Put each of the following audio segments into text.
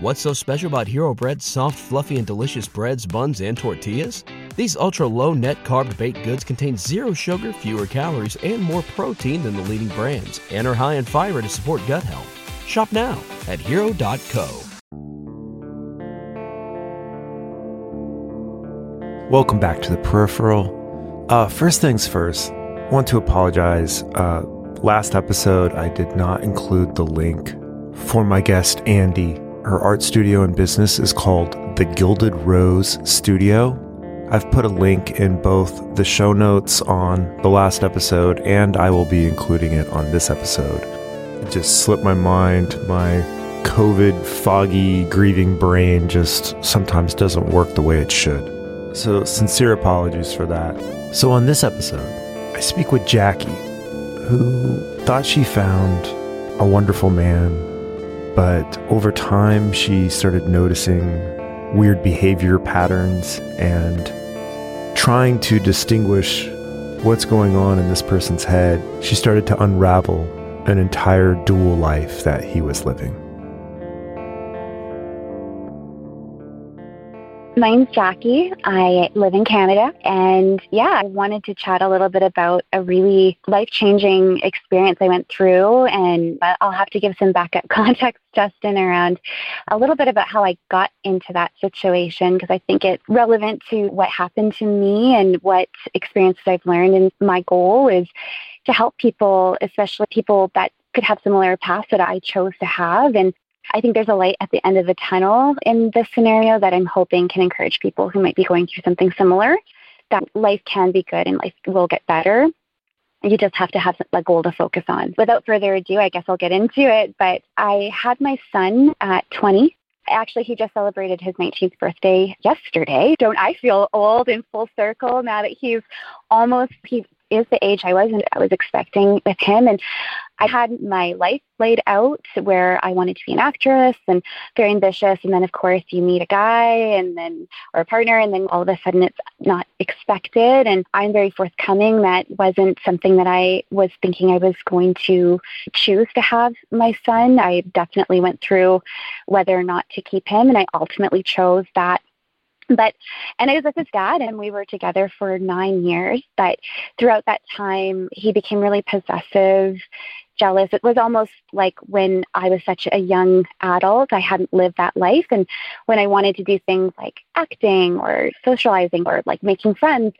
What's so special about Hero Bread's soft, fluffy, and delicious breads, buns, and tortillas? These ultra low net carb baked goods contain zero sugar, fewer calories, and more protein than the leading brands, and are high in fiber to support gut health. Shop now at hero.co. Welcome back to the peripheral. Uh, first things first, I want to apologize. Uh, last episode, I did not include the link for my guest, Andy. Her art studio and business is called The Gilded Rose Studio. I've put a link in both the show notes on the last episode and I will be including it on this episode. It just slipped my mind. My COVID foggy, grieving brain just sometimes doesn't work the way it should. So, sincere apologies for that. So, on this episode, I speak with Jackie, who thought she found a wonderful man, but over time she started noticing weird behavior patterns and trying to distinguish what's going on in this person's head, she started to unravel an entire dual life that he was living. My name's Jackie. I live in Canada. And yeah, I wanted to chat a little bit about a really life changing experience I went through. And uh, I'll have to give some backup context, Justin, around a little bit about how I got into that situation because I think it's relevant to what happened to me and what experiences I've learned. And my goal is to help people, especially people that could have similar paths that I chose to have and I think there's a light at the end of the tunnel in this scenario that I'm hoping can encourage people who might be going through something similar that life can be good and life will get better. You just have to have a goal to focus on. Without further ado, I guess I'll get into it. But I had my son at 20 actually he just celebrated his 19th birthday yesterday don't i feel old in full circle now that he's almost he is the age I was and I was expecting with him. And I had my life laid out where I wanted to be an actress and very ambitious. And then, of course, you meet a guy and then, or a partner, and then all of a sudden it's not expected. And I'm very forthcoming. That wasn't something that I was thinking I was going to choose to have my son. I definitely went through whether or not to keep him. And I ultimately chose that but and I was with his dad and we were together for nine years. But throughout that time he became really possessive, jealous. It was almost like when I was such a young adult, I hadn't lived that life. And when I wanted to do things like acting or socializing or like making friends,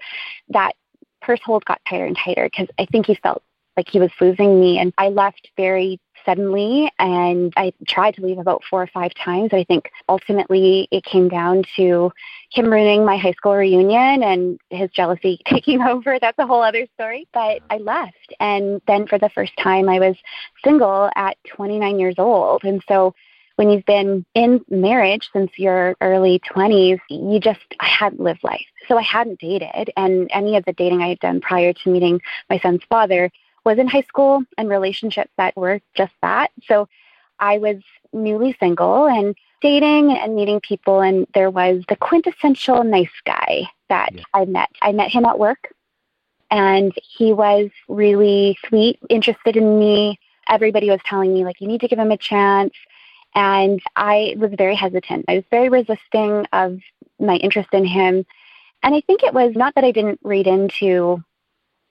that purse hold got tighter and tighter because I think he felt like he was losing me. And I left very suddenly and I tried to leave about four or five times. I think ultimately it came down to him ruining my high school reunion and his jealousy taking over. That's a whole other story. But I left. And then for the first time, I was single at 29 years old. And so when you've been in marriage since your early 20s, you just, I hadn't lived life. So I hadn't dated. And any of the dating I had done prior to meeting my son's father was in high school and relationships that were just that. So I was newly single and dating and meeting people and there was the quintessential nice guy that yeah. I met. I met him at work and he was really sweet, interested in me. Everybody was telling me like you need to give him a chance and I was very hesitant. I was very resisting of my interest in him. And I think it was not that I didn't read into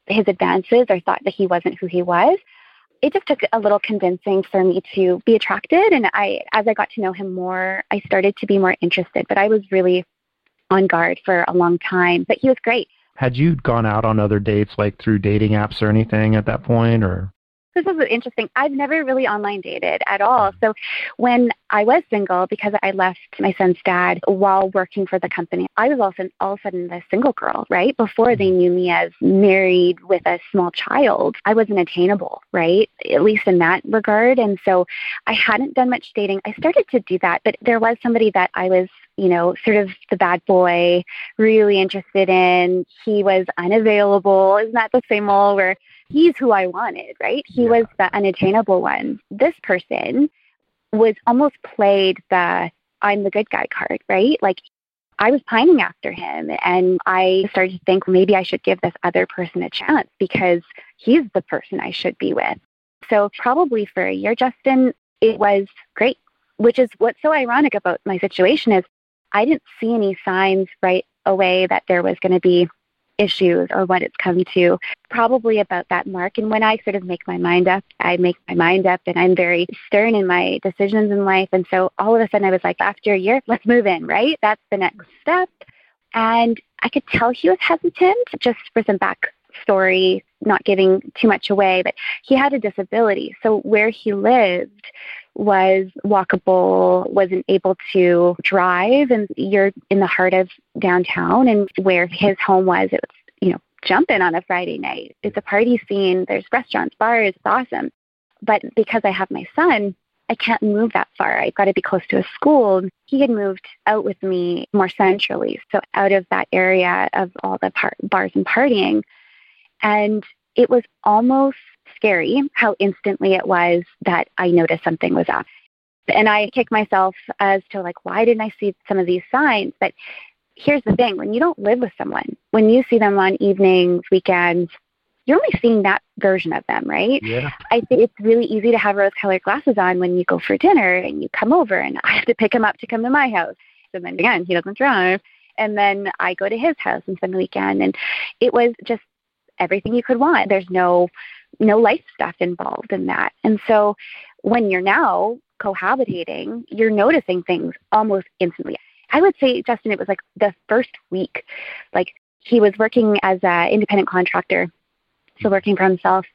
his advances or thought that he wasn't who he was. It just took a little convincing for me to be attracted. And I, as I got to know him more, I started to be more interested. But I was really on guard for a long time. But he was great. Had you gone out on other dates, like through dating apps or anything at that point, or? This is interesting. I've never really online dated at all. Mm-hmm. So when I was single, because I left my son's dad while working for the company, I was also all of a sudden the single girl, right? Before they mm-hmm. knew me as married with a small child, I wasn't attainable, right? At least in that regard. And so I hadn't done much dating. I started to do that, but there was somebody that I was you know, sort of the bad boy, really interested in. He was unavailable. Isn't that the same old where he's who I wanted, right? He yeah. was the unattainable one. This person was almost played the I'm the good guy card, right? Like I was pining after him and I started to think maybe I should give this other person a chance because he's the person I should be with. So probably for a year, Justin, it was great. which is what's so ironic about my situation is I didn't see any signs right away that there was going to be issues or what it's come to probably about that mark. And when i sort of make my mind up i make my mind up and i'm very stern in my decisions in life. And so all of a sudden i was like after a year let's move in right? That's the next step. And i could tell he was hesitant just for some back story not giving too much away but he had a disability. So where he lived was walkable, wasn't able to drive, and you're in the heart of downtown and where his home was, it was, you know, jumping on a Friday night. It's a party scene, there's restaurants, bars, it's awesome. But because I have my son, I can't move that far. I've got to be close to a school. He had moved out with me more centrally, so out of that area of all the par- bars and partying. And it was almost scary how instantly it was that I noticed something was up. And I kick myself as to like, why didn't I see some of these signs? But here's the thing when you don't live with someone, when you see them on evenings, weekends, you're only seeing that version of them, right? Yeah. I think it's really easy to have rose colored glasses on when you go for dinner and you come over and I have to pick him up to come to my house. And then again, he doesn't drive. And then I go to his house and spend the weekend. And it was just everything you could want. There's no no life stuff involved in that. And so when you're now cohabitating, you're noticing things almost instantly. I would say, Justin, it was like the first week. Like he was working as an independent contractor, so working for himself.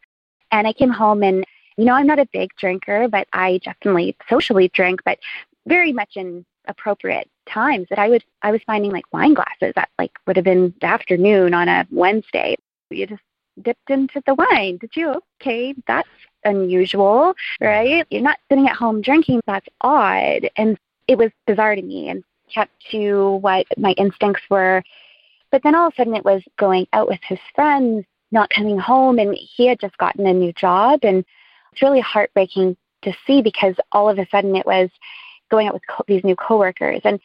And I came home and, you know, I'm not a big drinker, but I definitely socially drink, but very much in appropriate times that I would I was finding like wine glasses that like would have been the afternoon on a Wednesday. You just dipped into the wine. Did you? Okay, that's unusual, right? You're not sitting at home drinking. That's odd. And it was bizarre to me and kept to what my instincts were. But then all of a sudden it was going out with his friends, not coming home. And he had just gotten a new job. And it's really heartbreaking to see because all of a sudden it was going out with co- these new coworkers. And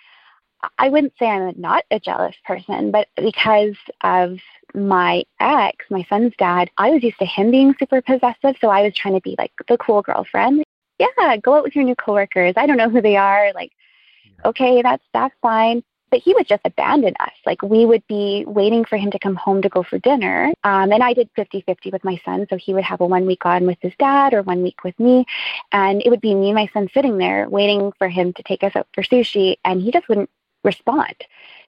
I wouldn't say I'm not a jealous person, but because of my ex, my son's dad, I was used to him being super possessive. So I was trying to be like the cool girlfriend. Yeah, go out with your new coworkers. I don't know who they are. Like, okay, that's that's fine. But he would just abandon us. Like we would be waiting for him to come home to go for dinner. Um, and I did 50-50 with my son. So he would have a one week on with his dad or one week with me. And it would be me and my son sitting there waiting for him to take us out for sushi. And he just wouldn't respond.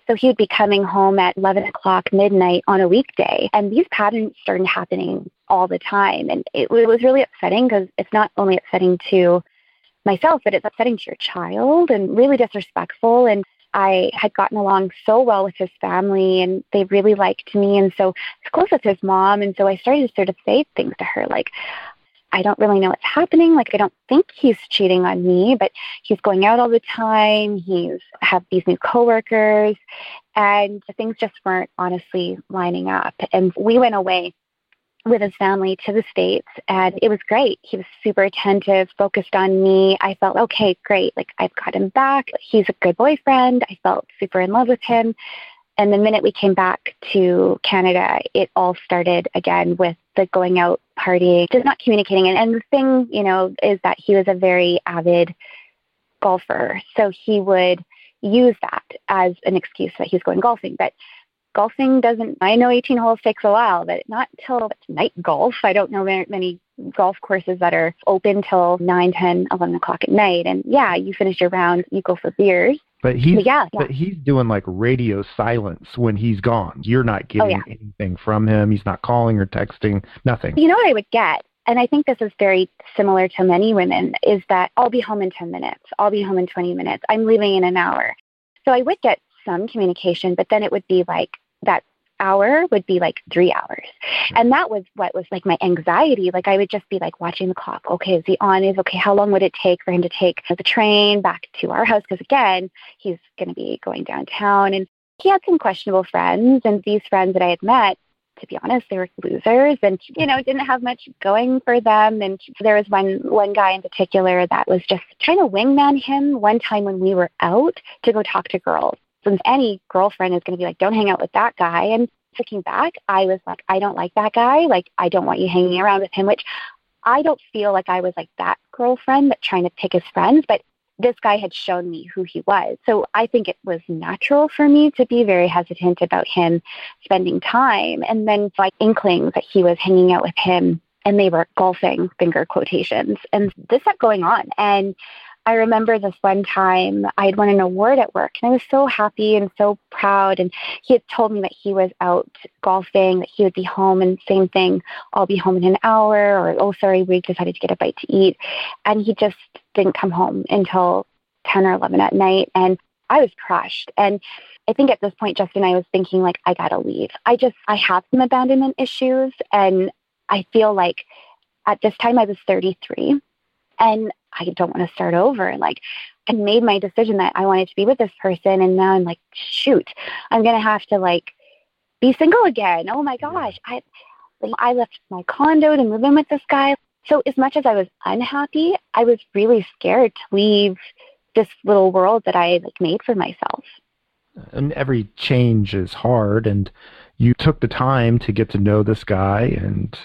So he would be coming home at 11 o'clock midnight on a weekday. And these patterns started happening all the time. And it, it was really upsetting because it's not only upsetting to myself, but it's upsetting to your child and really disrespectful. And I had gotten along so well with his family and they really liked me. And so I was close with his mom. And so I started to sort of say things to her like, I don't really know what's happening. Like, I don't think he's cheating on me, but he's going out all the time. He's have these new coworkers, and things just weren't honestly lining up. And we went away with his family to the States, and it was great. He was super attentive, focused on me. I felt, okay, great. Like, I've got him back. He's a good boyfriend. I felt super in love with him. And the minute we came back to Canada, it all started again with the going out partying, just not communicating. And, and the thing, you know, is that he was a very avid golfer. So he would use that as an excuse that he's going golfing. But golfing doesn't, I know 18 holes takes a while, but not till night golf. I don't know many golf courses that are open till 9, 10, 11 o'clock at night. And yeah, you finish your round, you go for beers. But he's But yeah, yeah. but he's doing like radio silence when he's gone. You're not oh, getting Oh, yeah. anything from him. He's not calling or texting. Nothing. You know what I would get? And I think this is very similar to many women is that I'll be home in 10 minutes. I'll be home in 20 minutes. I'm leaving in an hour. So I would get some communication, but then it would be like that hour would be like three hours. Hmm. And that was what was like my anxiety. Like I would just be like watching the clock. Okay, is he on? Is okay, how long would it take for him to take the train back to our house? Because again, he's going to be going downtown. And he had some questionable friends. And these friends that I had met, to be honest, they were losers and, you know, didn't have much going for them. And there was one, one guy in particular that was just trying to wingman him one time when we were out to go talk to girls. Since any girlfriend is going to be like, don't hang out with that guy. And looking back, I was like, I don't like that guy. Like, I don't want you hanging around with him, which I don't feel like I was like that girlfriend that trying to pick his friends, but this guy had shown me who he was. So I think it was natural for me to be very hesitant about him spending time. And then like inklings that he was hanging out with him and they were golfing finger quotations. And this kept going on. And I remember this one time I had won an award at work and I was so happy and so proud. And he had told me that he was out golfing, that he would be home, and same thing, I'll be home in an hour, or oh, sorry, we decided to get a bite to eat. And he just didn't come home until 10 or 11 at night. And I was crushed. And I think at this point, Justin, and I was thinking, like, I got to leave. I just, I have some abandonment issues. And I feel like at this time I was 33 and I don't want to start over. Like, I made my decision that I wanted to be with this person, and now I'm like, shoot, I'm gonna have to like be single again. Oh my gosh, I like, I left my condo to move in with this guy. So as much as I was unhappy, I was really scared to leave this little world that I like made for myself. And every change is hard, and you took the time to get to know this guy and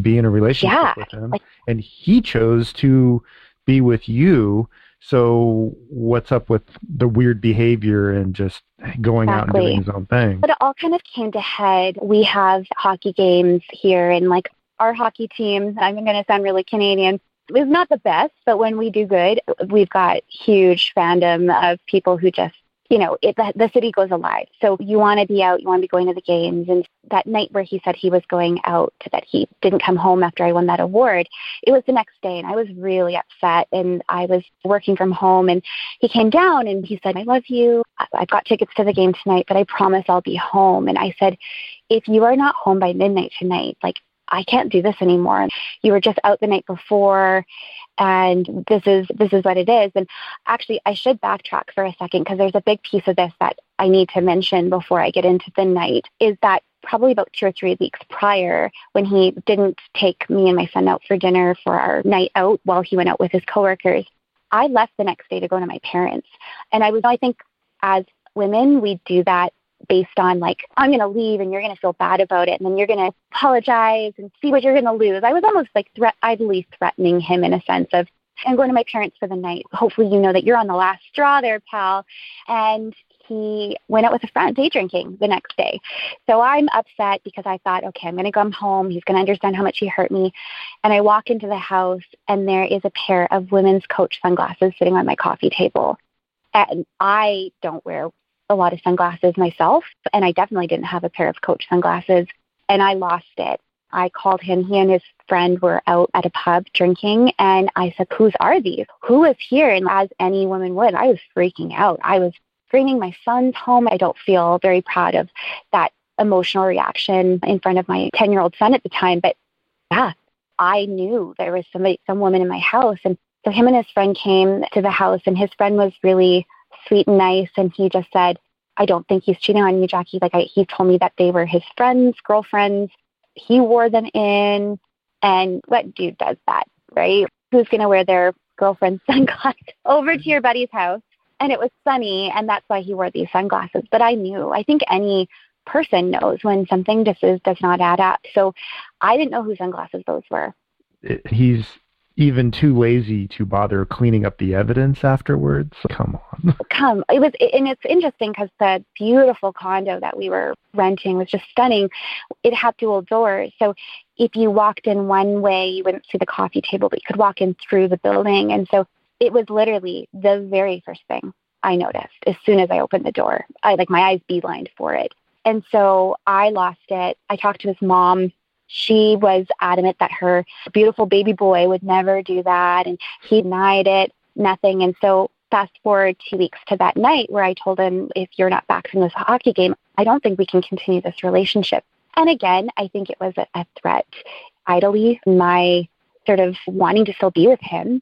be in a relationship yeah, with him, and he chose to be with you. So what's up with the weird behavior and just going exactly. out and doing his own thing? But it all kind of came to head. We have hockey games here, and like our hockey team. I'm going to sound really Canadian. It's not the best, but when we do good, we've got huge fandom of people who just you know, it, the, the city goes alive. So you want to be out, you want to be going to the games. And that night where he said he was going out, that he didn't come home after I won that award, it was the next day. And I was really upset. And I was working from home. And he came down and he said, I love you. I've got tickets to the game tonight, but I promise I'll be home. And I said, if you are not home by midnight tonight, like I can't do this anymore. You were just out the night before and this is this is what it is and actually i should backtrack for a second because there's a big piece of this that i need to mention before i get into the night is that probably about two or three weeks prior when he didn't take me and my son out for dinner for our night out while he went out with his coworkers i left the next day to go to my parents and i was i think as women we do that based on like I'm going to leave and you're going to feel bad about it and then you're going to apologize and see what you're going to lose. I was almost like threat idly threatening him in a sense of I'm going to my parents for the night. Hopefully you know that you're on the last straw there, pal. And he went out with a friend day drinking the next day. So I'm upset because I thought, okay, I'm going to come home. He's going to understand how much he hurt me. And I walk into the house and there is a pair of women's coach sunglasses sitting on my coffee table. And I don't wear a lot of sunglasses myself, and I definitely didn't have a pair of Coach sunglasses, and I lost it. I called him. He and his friend were out at a pub drinking, and I said, Whose are these? Who is here? And as any woman would, I was freaking out. I was screaming, My son's home. I don't feel very proud of that emotional reaction in front of my 10 year old son at the time. But yeah, I knew there was somebody, some woman in my house. And so him and his friend came to the house, and his friend was really sweet and nice. And he just said, I don't think he's cheating on you, Jackie. Like I, he told me that they were his friends, girlfriends. He wore them in. And what dude does that, right? Who's going to wear their girlfriend's sunglasses over to your buddy's house? And it was sunny, and that's why he wore these sunglasses. But I knew. I think any person knows when something just is, does not add up. So I didn't know whose sunglasses those were. He's even too lazy to bother cleaning up the evidence afterwards. Come on. Come. It was, and it's interesting because the beautiful condo that we were renting was just stunning. It had dual doors. So if you walked in one way, you wouldn't see the coffee table, but you could walk in through the building. And so it was literally the very first thing I noticed as soon as I opened the door. I like my eyes beelined for it. And so I lost it. I talked to his mom she was adamant that her beautiful baby boy would never do that, and he denied it, nothing. And so, fast forward two weeks to that night where I told him, if you're not back from this hockey game, I don't think we can continue this relationship. And again, I think it was a, a threat, idly, my sort of wanting to still be with him.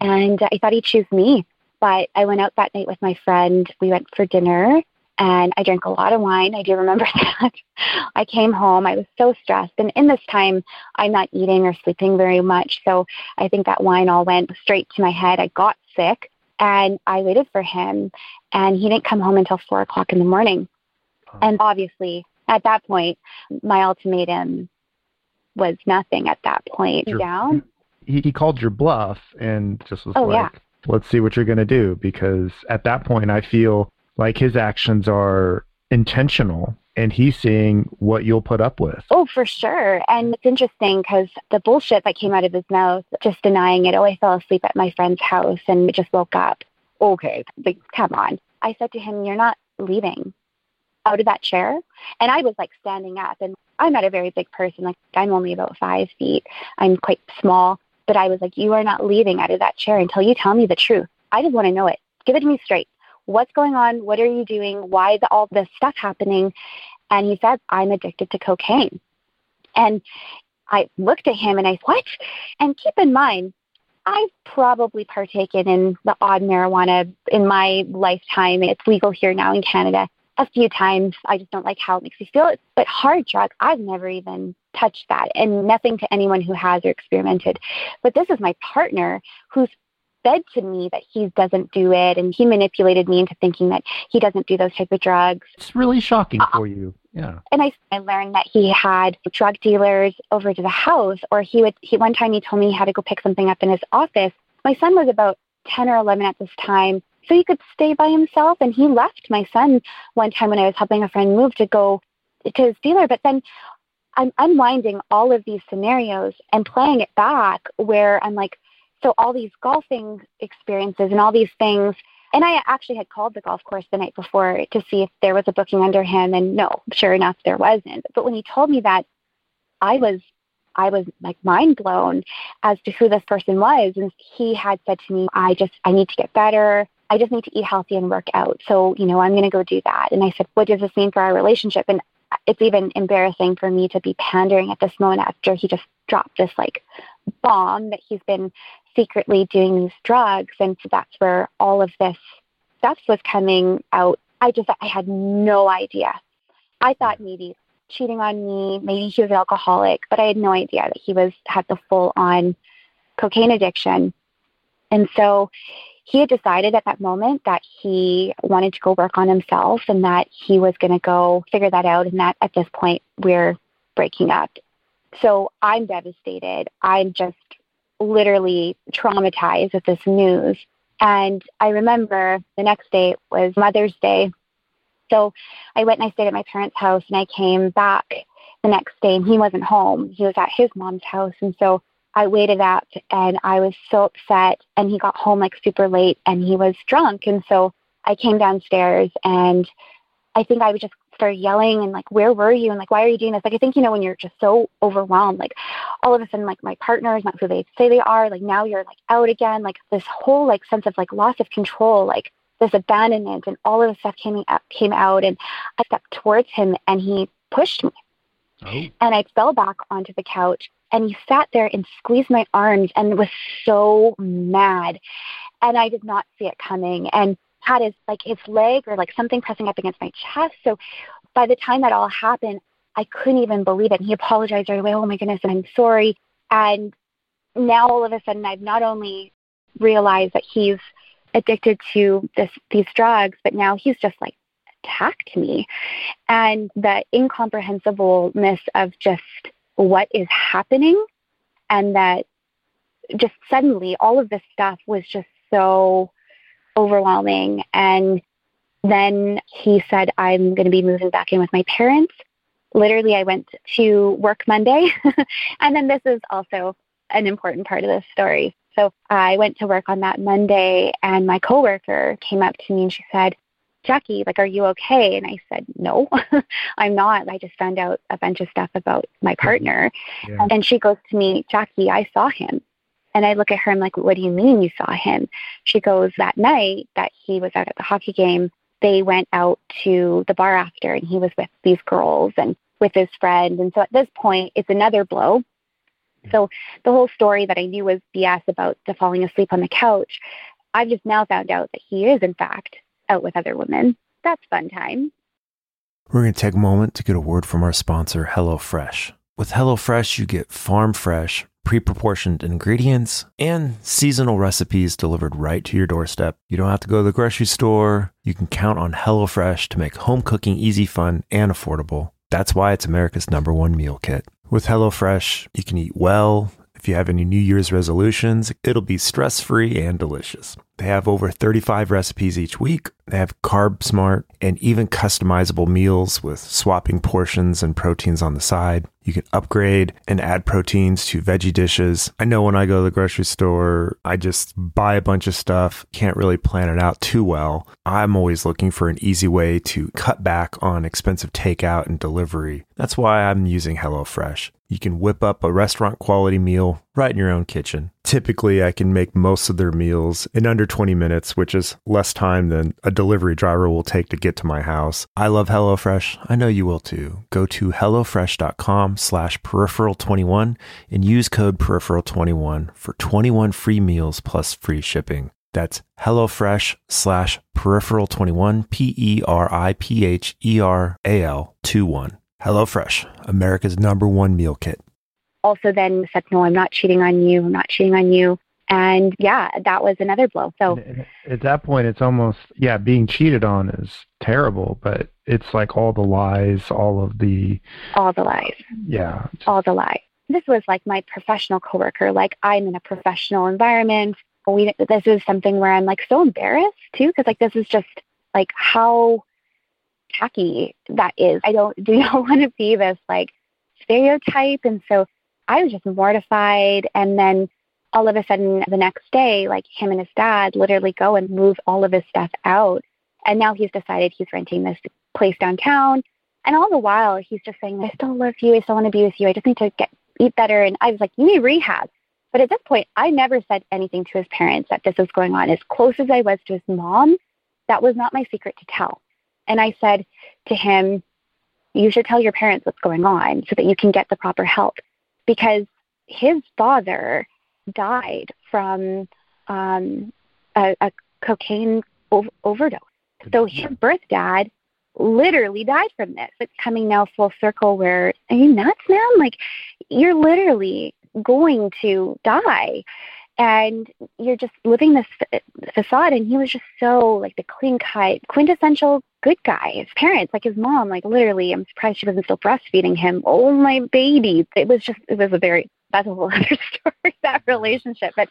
And I thought he'd choose me. But I went out that night with my friend. We went for dinner and I drank a lot of wine. I do remember that. I came home. I was so stressed. And in this time, I'm not eating or sleeping very much. So I think that wine all went straight to my head. I got sick and I waited for him. And he didn't come home until four o'clock in the morning. And obviously, at that point, my ultimatum was nothing at that point. Your, down. He, he called your bluff and just was oh, like, yeah. let's see what you're going to do. Because at that point, I feel like his actions are intentional and he's seeing what you'll put up with. Oh, for sure. And it's interesting because the bullshit that came out of his mouth, just denying it, oh, I fell asleep at my friend's house and just woke up. Okay, like, come on. I said to him, You're not leaving out of that chair. And I was like standing up, and I'm not a very big person. Like, I'm only about five feet. I'm quite small. But I was like, You are not leaving out of that chair until you tell me the truth. I just want to know it. Give it to me straight what's going on? What are you doing? Why is all this stuff happening? And he said, I'm addicted to cocaine. And I looked at him and I said, What? And keep in mind, I've probably partaken in the odd marijuana in my lifetime. It's legal here now in Canada a few times. I just don't like how it makes me feel. But hard drugs, I've never even touched that. And nothing to anyone who has or experimented. But this is my partner who's said to me that he doesn't do it and he manipulated me into thinking that he doesn't do those type of drugs. It's really shocking uh, for you. Yeah. And I, I learned that he had drug dealers over to the house or he would he one time he told me he had to go pick something up in his office. My son was about 10 or 11 at this time. So he could stay by himself and he left my son one time when I was helping a friend move to go to his dealer. But then I'm unwinding all of these scenarios and playing it back where I'm like, so all these golfing experiences and all these things and I actually had called the golf course the night before to see if there was a booking under him and no, sure enough there wasn't. But when he told me that I was I was like mind blown as to who this person was and he had said to me, I just I need to get better. I just need to eat healthy and work out. So, you know, I'm going to go do that. And I said, what does this mean for our relationship? And it's even embarrassing for me to be pandering at this moment after he just dropped this like bomb that he's been secretly doing these drugs. And so that's where all of this stuff was coming out. I just, I had no idea. I thought maybe cheating on me, maybe he was an alcoholic, but I had no idea that he was, had the full on cocaine addiction. And so he had decided at that moment that he wanted to go work on himself and that he was going to go figure that out and that at this point we're breaking up. So I'm devastated. I'm just literally traumatized with this news. And I remember the next day was Mother's Day. So I went and I stayed at my parents' house and I came back the next day and he wasn't home. He was at his mom's house. And so I waited up and I was so upset and he got home like super late and he was drunk. And so I came downstairs and I think I was just started yelling and like, where were you? And like, why are you doing this? Like, I think, you know, when you're just so overwhelmed, like all of a sudden, like my partner is not who they say they are. Like now you're like out again, like this whole like sense of like loss of control, like this abandonment and all of the stuff came out, came out and I stepped towards him and he pushed me. Oh. And I fell back onto the couch and he sat there and squeezed my arms and was so mad. And I did not see it coming. And had his like his leg or like something pressing up against my chest. So by the time that all happened, I couldn't even believe it. And he apologized right away. Oh my goodness, and I'm sorry. And now all of a sudden, I've not only realized that he's addicted to this these drugs, but now he's just like attacked me, and the incomprehensibleness of just what is happening, and that just suddenly all of this stuff was just so overwhelming. And then he said, I'm going to be moving back in with my parents. Literally, I went to work Monday. and then this is also an important part of this story. So I went to work on that Monday, and my coworker came up to me and she said, Jackie, like, are you okay? And I said, no, I'm not. I just found out a bunch of stuff about my partner. Yeah. And she goes to me, Jackie, I saw him. And I look at her, I'm like, what do you mean you saw him? She goes, that night that he was out at the hockey game, they went out to the bar after and he was with these girls and with his friend. And so at this point, it's another blow. So the whole story that I knew was BS about the falling asleep on the couch, I've just now found out that he is, in fact, out with other women. That's fun time. We're going to take a moment to get a word from our sponsor, HelloFresh. With HelloFresh, you get farm fresh pre proportioned ingredients, and seasonal recipes delivered right to your doorstep. You don't have to go to the grocery store. You can count on HelloFresh to make home cooking easy, fun, and affordable. That's why it's America's number one meal kit. With HelloFresh, you can eat well If you have any New Year's resolutions, it'll be stress free and delicious. They have over 35 recipes each week. They have carb smart and even customizable meals with swapping portions and proteins on the side. You can upgrade and add proteins to veggie dishes. I know when I go to the grocery store, I just buy a bunch of stuff, can't really plan it out too well. I'm always looking for an easy way to cut back on expensive takeout and delivery. That's why I'm using HelloFresh. You can whip up a restaurant quality meal right in your own kitchen. Typically, I can make most of their meals in under 20 minutes, which is less time than a delivery driver will take to get to my house. I love HelloFresh. I know you will too. Go to HelloFresh.com slash peripheral21 and use code peripheral21 for 21 free meals plus free shipping. That's HelloFresh slash peripheral21, P E R I P H E R A L 2 1. HelloFresh, America's number one meal kit. Also, then said, No, I'm not cheating on you. I'm not cheating on you. And yeah, that was another blow. So at that point, it's almost, yeah, being cheated on is terrible, but it's like all the lies, all of the. All the lies. Yeah. All the lies. This was like my professional coworker. Like I'm in a professional environment. We, this is something where I'm like so embarrassed too, because like this is just like how tacky that is. I don't do you not want to be this like stereotype. And so I was just mortified. And then all of a sudden the next day, like him and his dad literally go and move all of his stuff out. And now he's decided he's renting this place downtown. And all the while he's just saying, I still love you. I still want to be with you. I just need to get eat better. And I was like, you need rehab. But at this point, I never said anything to his parents that this was going on. As close as I was to his mom, that was not my secret to tell. And I said to him, You should tell your parents what's going on so that you can get the proper help. Because his father died from um, a, a, cocaine ov- overdose. So his birth dad literally died from this. It's coming now full circle where, are you nuts, man? Like, you're literally going to die and you're just living this facade and he was just so like the clean cut quintessential good guy. His parents like his mom like literally i'm surprised she wasn't still breastfeeding him. Oh my baby. It was just it was a very that's a whole other story that relationship. But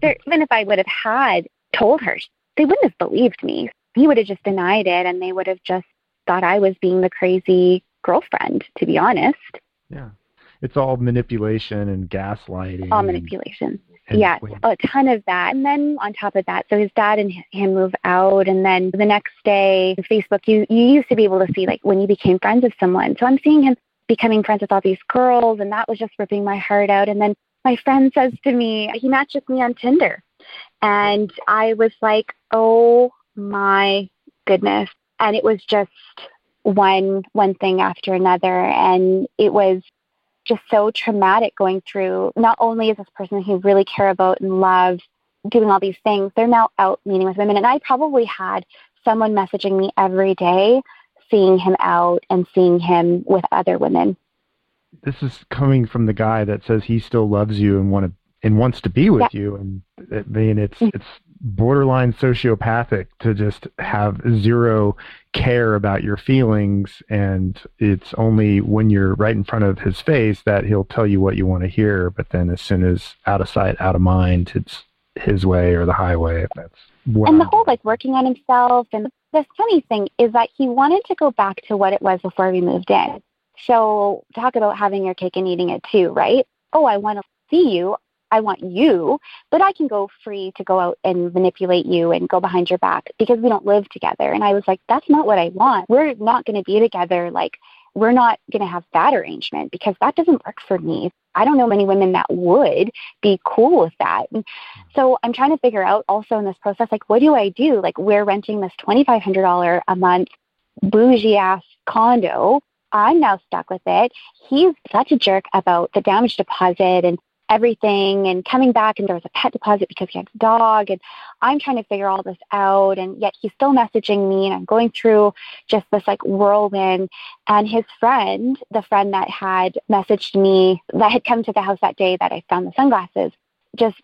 there, even if i would have had told her they wouldn't have believed me. He would have just denied it and they would have just thought i was being the crazy girlfriend to be honest. Yeah. It's all manipulation and gaslighting all manipulation yeah, a ton of that. And then on top of that, so his dad and him move out, and then the next day, Facebook, you you used to be able to see like when you became friends with someone. So I'm seeing him becoming friends with all these girls, and that was just ripping my heart out. And then my friend says to me, he matched with me on Tinder, and I was like, oh my goodness, and it was just one one thing after another, and it was just so traumatic going through. Not only is this person who really care about and love doing all these things, they're now out meeting with women. And I probably had someone messaging me every day, seeing him out and seeing him with other women. This is coming from the guy that says he still loves you and want to and wants to be with yeah. you. And I mean, it's mm. it's borderline sociopathic to just have zero care about your feelings and it's only when you're right in front of his face that he'll tell you what you want to hear but then as soon as out of sight out of mind it's his way or the highway that's and the whole like working on himself and the funny thing is that he wanted to go back to what it was before we moved in. So talk about having your cake and eating it too right? Oh i want to see you I want you, but I can go free to go out and manipulate you and go behind your back because we don't live together. And I was like, that's not what I want. We're not going to be together. Like, we're not going to have that arrangement because that doesn't work for me. I don't know many women that would be cool with that. And so I'm trying to figure out also in this process, like, what do I do? Like, we're renting this $2,500 a month bougie ass condo. I'm now stuck with it. He's such a jerk about the damage deposit and everything and coming back and there was a pet deposit because he had a dog and I'm trying to figure all this out and yet he's still messaging me and I'm going through just this like whirlwind and his friend, the friend that had messaged me that had come to the house that day that I found the sunglasses, just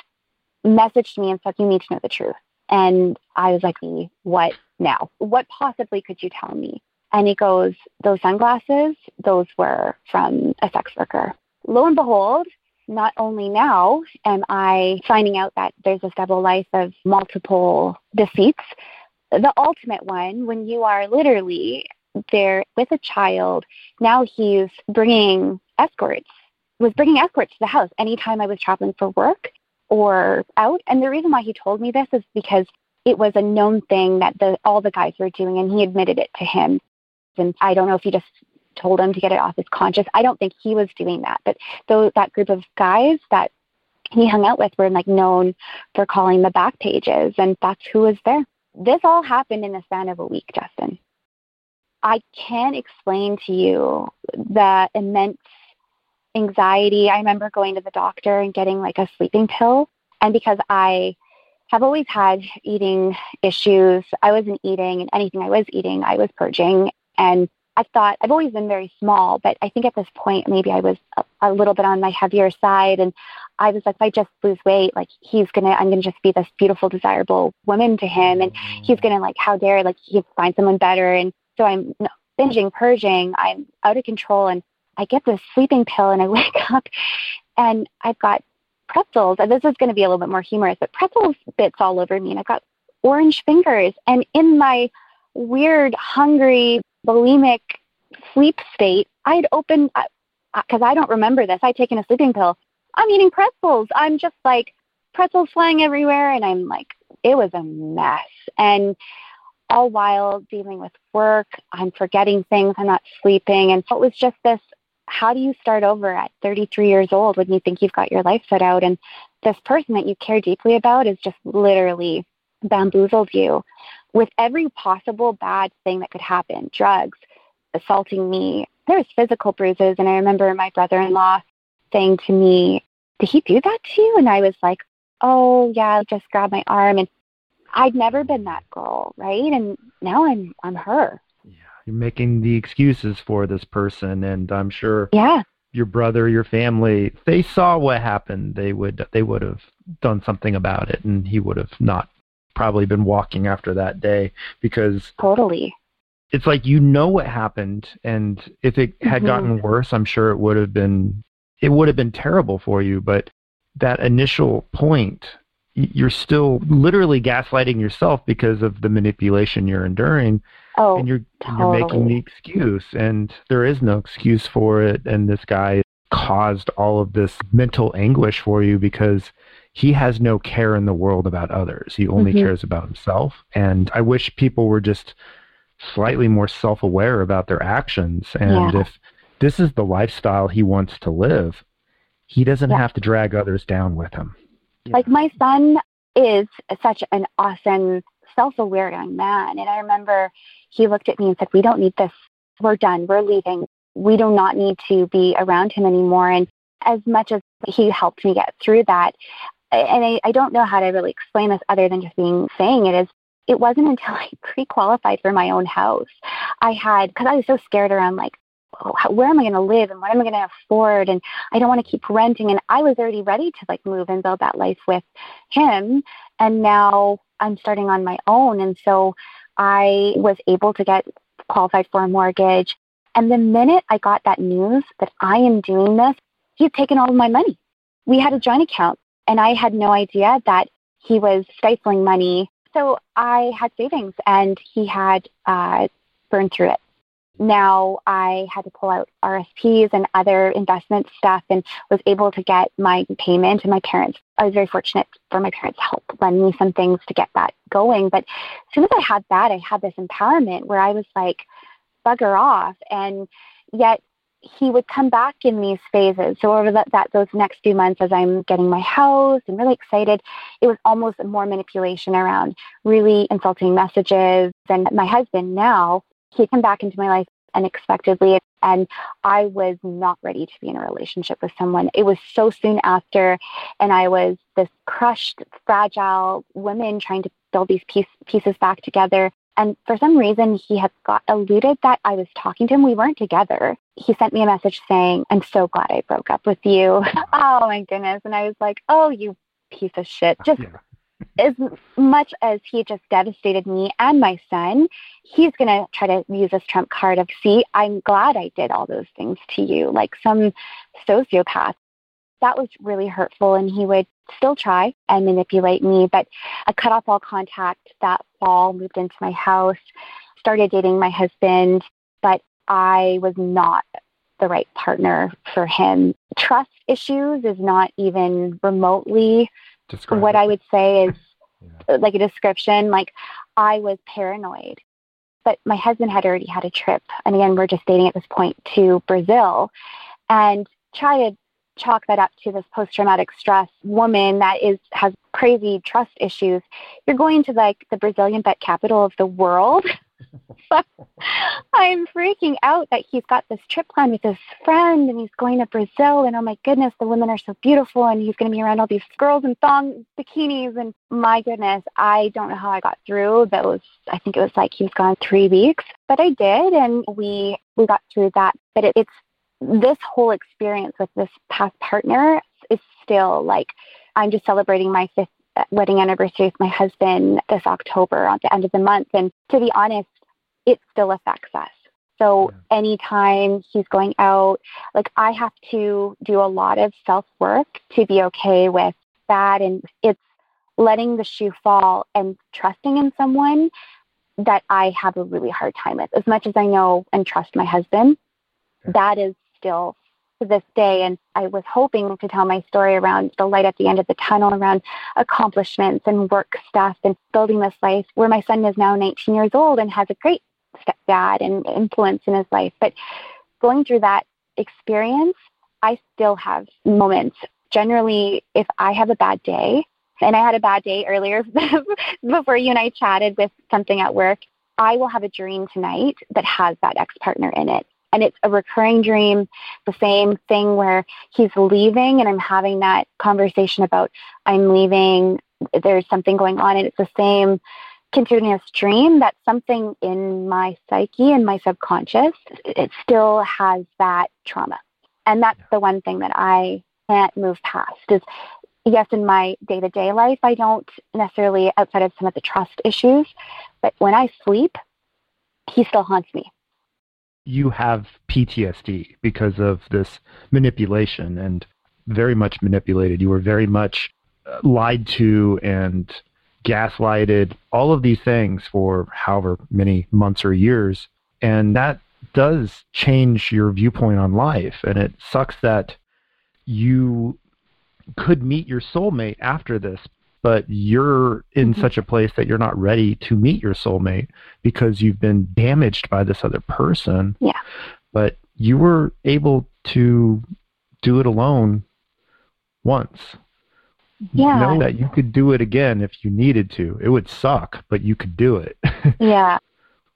messaged me and said, You need to know the truth. And I was like, What now? What possibly could you tell me? And he goes, Those sunglasses, those were from a sex worker. Lo and behold, not only now am I finding out that there's this double life of multiple defeats, the ultimate one, when you are literally there with a child, now he's bringing escorts, was bringing escorts to the house anytime I was traveling for work or out. And the reason why he told me this is because it was a known thing that the, all the guys were doing, and he admitted it to him. And I don't know if he just told him to get it off his conscience. I don't think he was doing that, but though that group of guys that he hung out with were like known for calling the back pages, and that's who was there. This all happened in the span of a week, Justin. I can't explain to you the immense anxiety. I remember going to the doctor and getting like a sleeping pill, and because I have always had eating issues. I wasn't eating, and anything I was eating, I was purging. And I thought I've always been very small, but I think at this point maybe I was a, a little bit on my heavier side, and I was like, if I just lose weight, like he's gonna, I'm gonna just be this beautiful, desirable woman to him, and he's mm-hmm. gonna like, how dare, like he find someone better, and so I'm binging, purging, I'm out of control, and I get this sleeping pill, and I wake up, and I've got pretzels. And this is going to be a little bit more humorous, but pretzels bits all over me, and I've got orange fingers, and in my weird, hungry, bulimic sleep state, I'd opened, because I don't remember this, I'd taken a sleeping pill. I'm eating pretzels. I'm just like pretzels flying everywhere. And I'm like, it was a mess. And all while dealing with work, I'm forgetting things, I'm not sleeping. And it was just this how do you start over at 33 years old when you think you've got your life set out? And this person that you care deeply about is just literally bamboozled you with every possible bad thing that could happen drugs, assaulting me. There was physical bruises. And I remember my brother in law saying to me, Did he do that to you? And I was like, Oh, yeah, just grab my arm. And I'd never been that girl, right? And now I'm I'm her. Yeah, you're making the excuses for this person, and I'm sure. Yeah. Your brother, your family, they saw what happened. They would they would have done something about it, and he would have not probably been walking after that day because totally it's like you know what happened and if it had mm-hmm. gotten worse i'm sure it would have been it would have been terrible for you but that initial point you're still literally gaslighting yourself because of the manipulation you're enduring oh, and you're totally. you're making the excuse and there is no excuse for it and this guy caused all of this mental anguish for you because he has no care in the world about others. He only mm-hmm. cares about himself. And I wish people were just slightly more self aware about their actions. And yeah. if this is the lifestyle he wants to live, he doesn't yeah. have to drag others down with him. Like my son is such an awesome, self aware young man. And I remember he looked at me and said, We don't need this. We're done. We're leaving. We do not need to be around him anymore. And as much as he helped me get through that, and I, I don't know how to really explain this other than just being saying it is it wasn't until I pre-qualified for my own house. I had because I was so scared around like oh, how, where am I going to live and what am I going to afford? And I don't want to keep renting. And I was already ready to like move and build that life with him. And now I'm starting on my own. And so I was able to get qualified for a mortgage. And the minute I got that news that I am doing this, he's taken all of my money. We had a joint account and I had no idea that he was stifling money. So I had savings and he had uh, burned through it. Now I had to pull out RSPs and other investment stuff and was able to get my payment and my parents. I was very fortunate for my parents help lend me some things to get that going. But as soon as I had that, I had this empowerment where I was like, bugger off. And yet he would come back in these phases. So over that, that those next few months, as I'm getting my house and really excited, it was almost more manipulation around really insulting messages. And my husband now, he came back into my life unexpectedly, and I was not ready to be in a relationship with someone. It was so soon after, and I was this crushed, fragile woman trying to build these piece, pieces back together. And for some reason, he had got eluded that I was talking to him. We weren't together. He sent me a message saying, I'm so glad I broke up with you. oh my goodness. And I was like, oh, you piece of shit. Oh, just yeah. as much as he just devastated me and my son, he's going to try to use this trump card of, see, I'm glad I did all those things to you, like some sociopath. That was really hurtful. And he would still try and manipulate me. But I cut off all contact that fall, moved into my house, started dating my husband, but I was not the right partner for him. Trust issues is not even remotely Describe what it. I would say is Yeah. Uh, like a description. Like I was paranoid. But my husband had already had a trip, and again, we're just dating at this point to Brazil, and try to chalk that up to this post-traumatic stress woman that is has crazy trust issues. You're going to like the Brazilian bet capital of the world. I'm freaking out that he's got this trip planned with his friend and he's going to Brazil and oh my goodness, the women are so beautiful and he's going to be around all these girls in thong bikinis and my goodness, I don't know how I got through those. I think it was like he was gone three weeks, but I did and we we got through that. But it, it's this whole experience with this past partner is still like I'm just celebrating my fifth uh, wedding anniversary with my husband this October at the end of the month. And to be honest, it still affects us. So Yeah. anytime he's going out, like I have to do a lot of self work to be okay with that. And it's letting the shoe fall and trusting in someone that I have a really hard time with. As much as I know and trust my husband, Yeah. that is still to this day. And I was hoping to tell my story around the light at the end of the tunnel, around accomplishments and work stuff and building this life where my son is now 19 years old and has a great stepdad and influence in his life. But going through that experience, I still have moments. Generally, if I have a bad day, and I had a bad day earlier before you and I chatted with something at work, I will have a dream tonight that has that ex partner in it. And it's a recurring dream, the same thing where he's leaving and I'm having that conversation about I'm leaving, there's something going on, and it's the same continuous dream that something in my psyche and my subconscious, it still has that trauma. And that's the one thing that I can't move past is yes, in my day to day life, I don't necessarily outside of some of the trust issues, but when I sleep, he still haunts me. You have PTSD because of this manipulation and very much manipulated. You were very much uh, lied to and gaslighted, all of these things for however many months or years. And that does change your viewpoint on life. And it sucks that you could meet your soulmate after this, but you're in Mhm. such a place that you're not ready to meet your soulmate because you've been damaged by this other person. Yeah. But you were able to do it alone once. Yeah. Know that you could do it again if you needed to. It would suck, but you could do it. Yeah.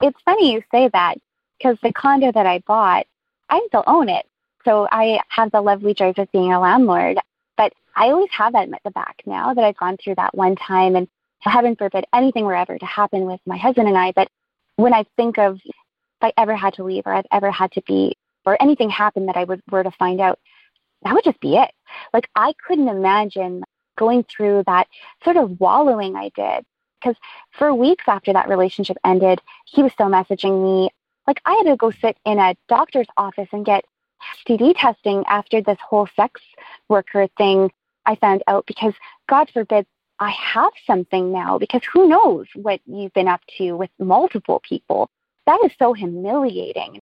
It's funny you say that because the condo that I bought, I still own it. So I have the lovely joys of being a landlord. But I always have that at the back now that I've gone through that one time. And heaven forbid anything were ever to happen with my husband and I. But when I think of if I ever had to leave or I've ever had to be, or anything happened that I would, were to find out, that would just be it. Like I couldn't imagine going through that sort of wallowing I did. Because for weeks after that relationship ended, he was still messaging me. Like I had to go sit in a doctor's office and get STD testing after this whole sex worker thing I found out because God forbid I have something now because who knows what you've been up to with multiple people. That is so humiliating.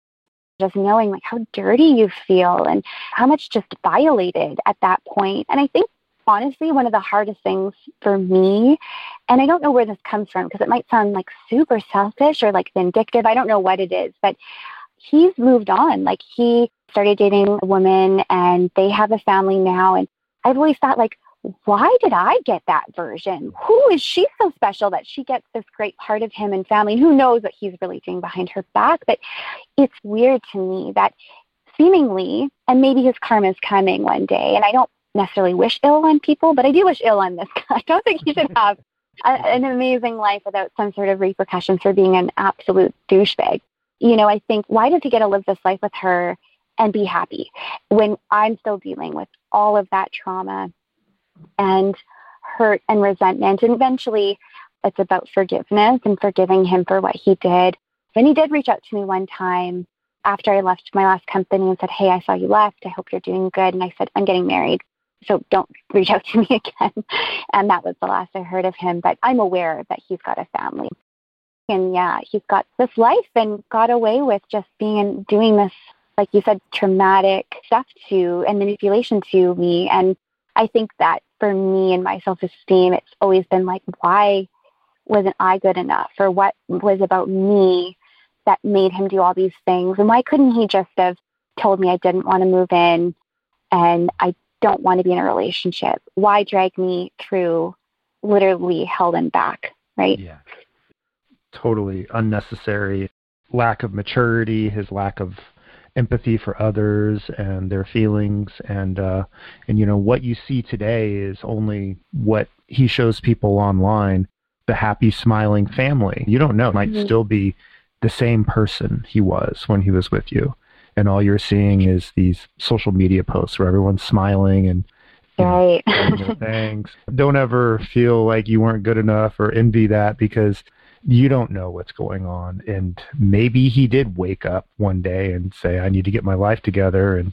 Just knowing like how dirty you feel and how much just violated at that point. And I think honestly one of the hardest things for me and I don't know where this comes from because it might sound like super selfish or like vindictive. I don't know what it is, but he's moved on. Like he started dating a woman and they have a family now. And I've always thought like, why did I get that version? Who is she so special that she gets this great part of him and family? And who knows what he's really doing behind her back? But it's weird to me that seemingly, and maybe his karma is coming one day, and I don't necessarily wish ill on people, but I do wish ill on this guy. I don't think he should have a, an amazing life without some sort of repercussions for being an absolute douchebag. You know, I think, why does he get to live this life with her and be happy when I'm still dealing with all of that trauma and hurt and resentment? And eventually, it's about forgiveness and forgiving him for what he did. And he did reach out to me one time after I left my last company and said, Hey, I saw you left. I hope you're doing good. And I said, I'm getting married. So don't reach out to me again. And that was the last I heard of him. But I'm aware that he's got a family. And yeah, he's got this life and got away with just being and doing this, like you said, traumatic stuff to and manipulation to me. And I think that for me and my self esteem, it's always been like, why wasn't I good enough? Or what was about me that made him do all these things? And why couldn't he just have told me I didn't want to move in and I don't want to be in a relationship? Why drag me through literally hell and back, right? Yeah. Totally unnecessary. Lack of maturity, his lack of empathy for others and their feelings. And uh and you know what you see today is only what he shows people online the happy smiling family. You don't know. It might mm-hmm. still be the same person he was when he was with you. And all you're seeing is these social media posts where everyone's smiling and right. thanks. Don't ever feel like you weren't good enough or envy that because you don't know what's going on and maybe he did wake up one day and say i need to get my life together and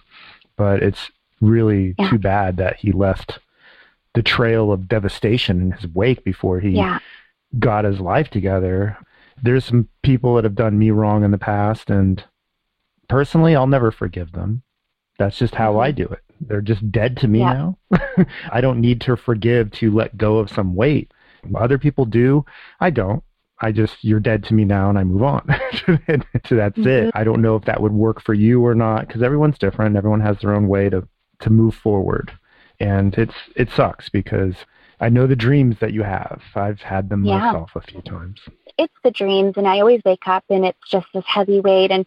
but it's really yeah. too bad that he left the trail of devastation in his wake before he yeah. got his life together there's some people that have done me wrong in the past and personally, I'll never forgive them. That's just how I mm-hmm. do it. They're just dead to me yeah. now. I don't need to forgive to let go of some weight. Other people do. I don't. I just, you're dead to me now and I move on. so that's mm-hmm. it. I don't know if that would work for you or not because everyone's different. Everyone has their own way to, to move forward. And it's, it sucks because I know the dreams that you have. I've had them yeah. myself a few times it's the dreams and I always wake up and it's just this heavy weight. And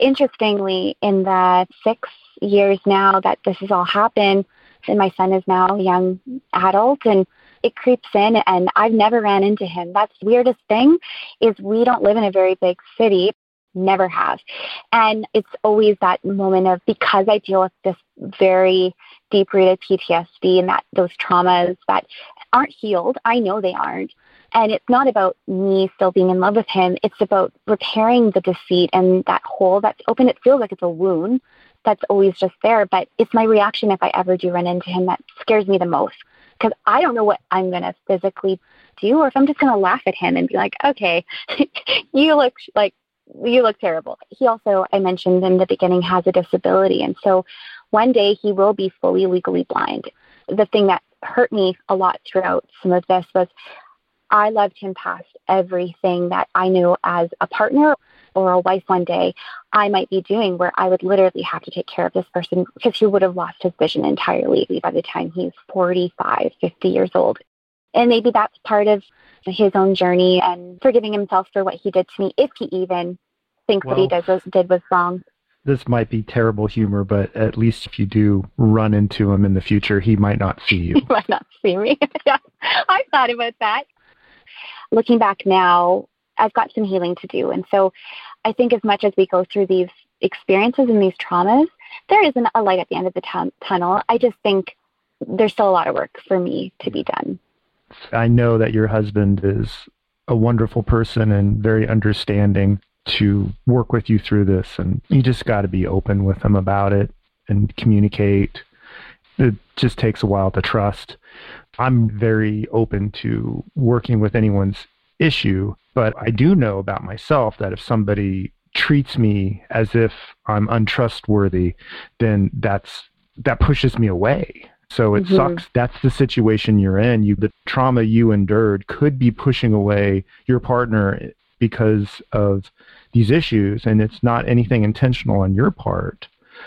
interestingly, in the six years now that this has all happened, and my son is now a young adult and it creeps in and I've never ran into him. That's the weirdest thing is we don't live in a very big city. Never have. And it's always that moment of because I deal with this very deep rooted PTSD and that those traumas that aren't healed. I know they aren't. And it's not about me still being in love with him. It's about repairing the deceit and that hole that's open. It feels like it's a wound that's always just there. But it's my reaction if I ever do run into him that scares me the most. Because I don't know what I'm going to physically do or if I'm just going to laugh at him and be like, okay, you look like you look terrible. He also, I mentioned in the beginning, has a disability. And so one day he will be fully legally blind. The thing that hurt me a lot throughout some of this was I loved him past everything that I knew as a partner or a wife one day I might be doing where I would literally have to take care of this person because he would have lost his vision entirely by the time he's 45, 50 years old. And maybe that's part of his own journey and forgiving himself for what he did to me, if he even thinks well, what he does was, did was wrong. This might be terrible humor, but at least if you do run into him in the future, he might not see you. he might not see me. yeah, I thought about that looking back now, I've got some healing to do. And so I think as much as we go through these experiences and these traumas, there isn't a light at the end of the t- tunnel. I just think there's still a lot of work for me to be done. I know that your husband is a wonderful person and very understanding to work with you through this. And you just got to be open with him about it and communicate. It just takes a while to trust. I'm very open to working with anyone's issue, but I do know about myself that if somebody treats me as if I'm untrustworthy, then that's that pushes me away. So it mm-hmm. sucks. That's the situation you're in. You the trauma you endured could be pushing away your partner because of these issues and it's not anything intentional on your part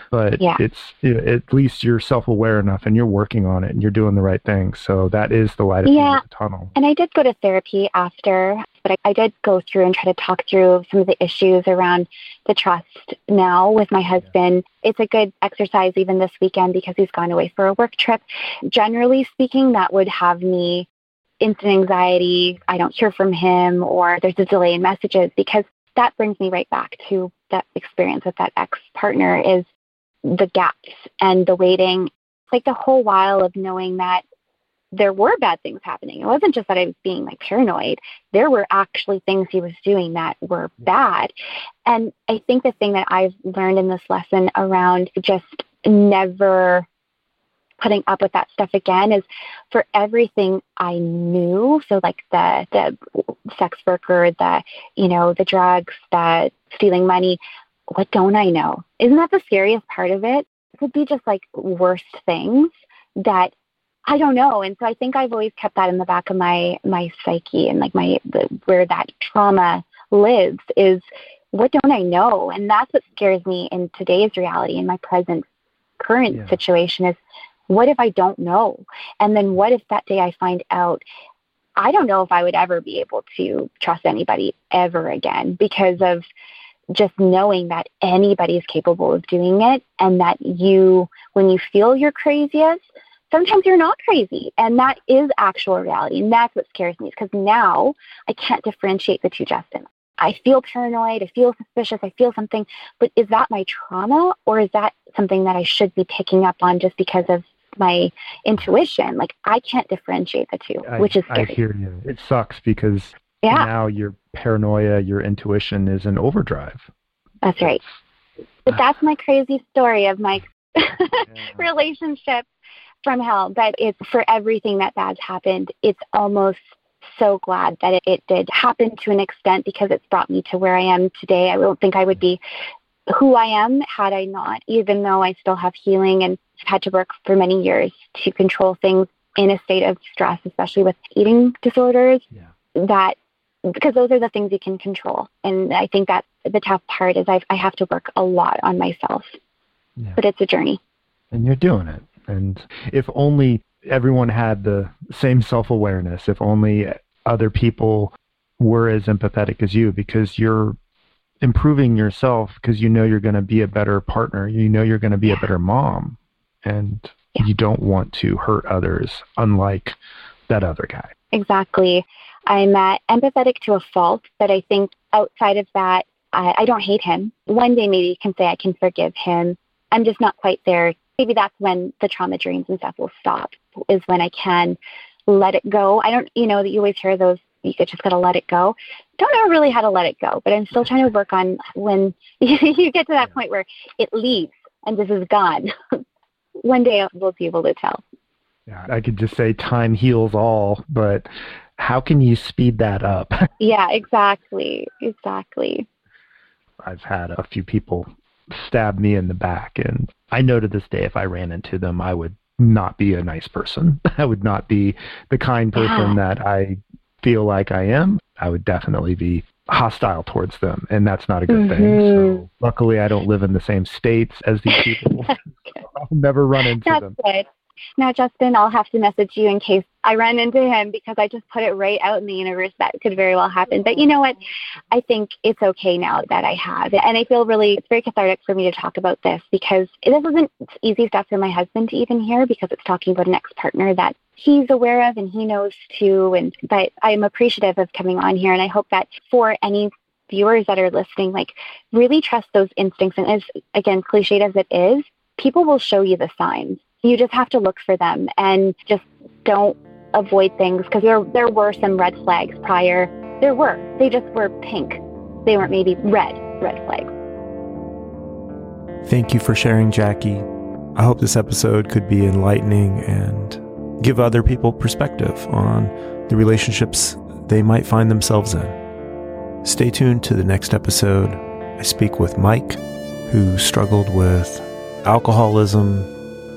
but yeah. it's at least you're self-aware enough and you're working on it and you're doing the right thing so that is the light at yeah. the end of the tunnel and i did go to therapy after but I, I did go through and try to talk through some of the issues around the trust now with my husband. Yeah. it's a good exercise even this weekend because he's gone away for a work trip. Generally speaking that would have me instant anxiety. I don't hear from him or there's a delay in messages because that brings me right back to that experience with that ex partner is the gaps and the waiting, like the whole while of knowing that there were bad things happening. It wasn't just that I was being like paranoid. There were actually things he was doing that were bad. And I think the thing that I've learned in this lesson around just never putting up with that stuff again is for everything I knew. So like the the sex worker, the you know the drugs, the stealing money. What don't I know? Isn't that the scariest part of it? It could be just like worst things that I don't know. And so I think I've always kept that in the back of my my psyche and like my the, where that trauma lives is what don't I know? And that's what scares me in today's reality in my present current yeah. situation is what if I don't know? And then what if that day I find out I don't know if I would ever be able to trust anybody ever again because of just knowing that anybody is capable of doing it and that you, when you feel you're craziest, sometimes you're not crazy. And that is actual reality. And that's what scares me because now I can't differentiate the two Justin. I feel paranoid, I feel suspicious, I feel something, but is that my trauma or is that something that I should be picking up on just because of my intuition? Like I can't differentiate the two, I, which is scary. I hear you. It sucks because yeah. now your paranoia, your intuition is in overdrive. That's right. But that's my crazy story of my relationship from hell. But it's for everything that bad's happened. It's almost so glad that it, it did happen to an extent because it's brought me to where I am today. I don't think I would be who I am had I not, even though I still have healing and had to work for many years to control things in a state of stress, especially with eating disorders. Yeah. That because those are the things you can control, and I think that the tough part is I've, I have to work a lot on myself. Yeah. But it's a journey. And you're doing it. And if only everyone had the same self awareness, if only other people were as empathetic as you, because you're improving yourself because you know you're going to be a better partner, you know you're going to be a better mom, and yeah. you don't want to hurt others, unlike that other guy. Exactly. I'm uh, empathetic to a fault, but I think outside of that, I, I don't hate him. One day maybe you can say I can forgive him. I'm just not quite there maybe that's when the trauma dreams and stuff will stop is when I can let it go. I don't, you know, that you always hear those, you just got to let it go. Don't know really how to let it go, but I'm still trying to work on when you get to that point where it leaves and this is gone. One day we'll be able to tell. Yeah, I could just say time heals all, but how can you speed that up? yeah, exactly. Exactly. I've had a few people stab me in the back and I know to this day if I ran into them, I would not be a nice person. I would not be the kind person yeah. that I feel like I am. I would definitely be hostile towards them, and that's not a good mm-hmm. thing. So luckily, I don't live in the same states as these people. I'll never run into that's them. Good. Now, Justin, I'll have to message you in case I run into him because I just put it right out in the universe. That could very well happen. But you know what? I think it's okay now that I have. And I feel really, it's very cathartic for me to talk about this because this isn't easy stuff for my husband to even hear because it's talking about an ex partner that he's aware of and he knows too. And, but I'm appreciative of coming on here. And I hope that for any viewers that are listening, like really trust those instincts. And as, again, cliched as it is, people will show you the signs you just have to look for them and just don't avoid things because there there were some red flags prior. There were. They just were pink. They weren't maybe red red flags. Thank you for sharing, Jackie. I hope this episode could be enlightening and give other people perspective on the relationships they might find themselves in. Stay tuned to the next episode. I speak with Mike, who struggled with alcoholism,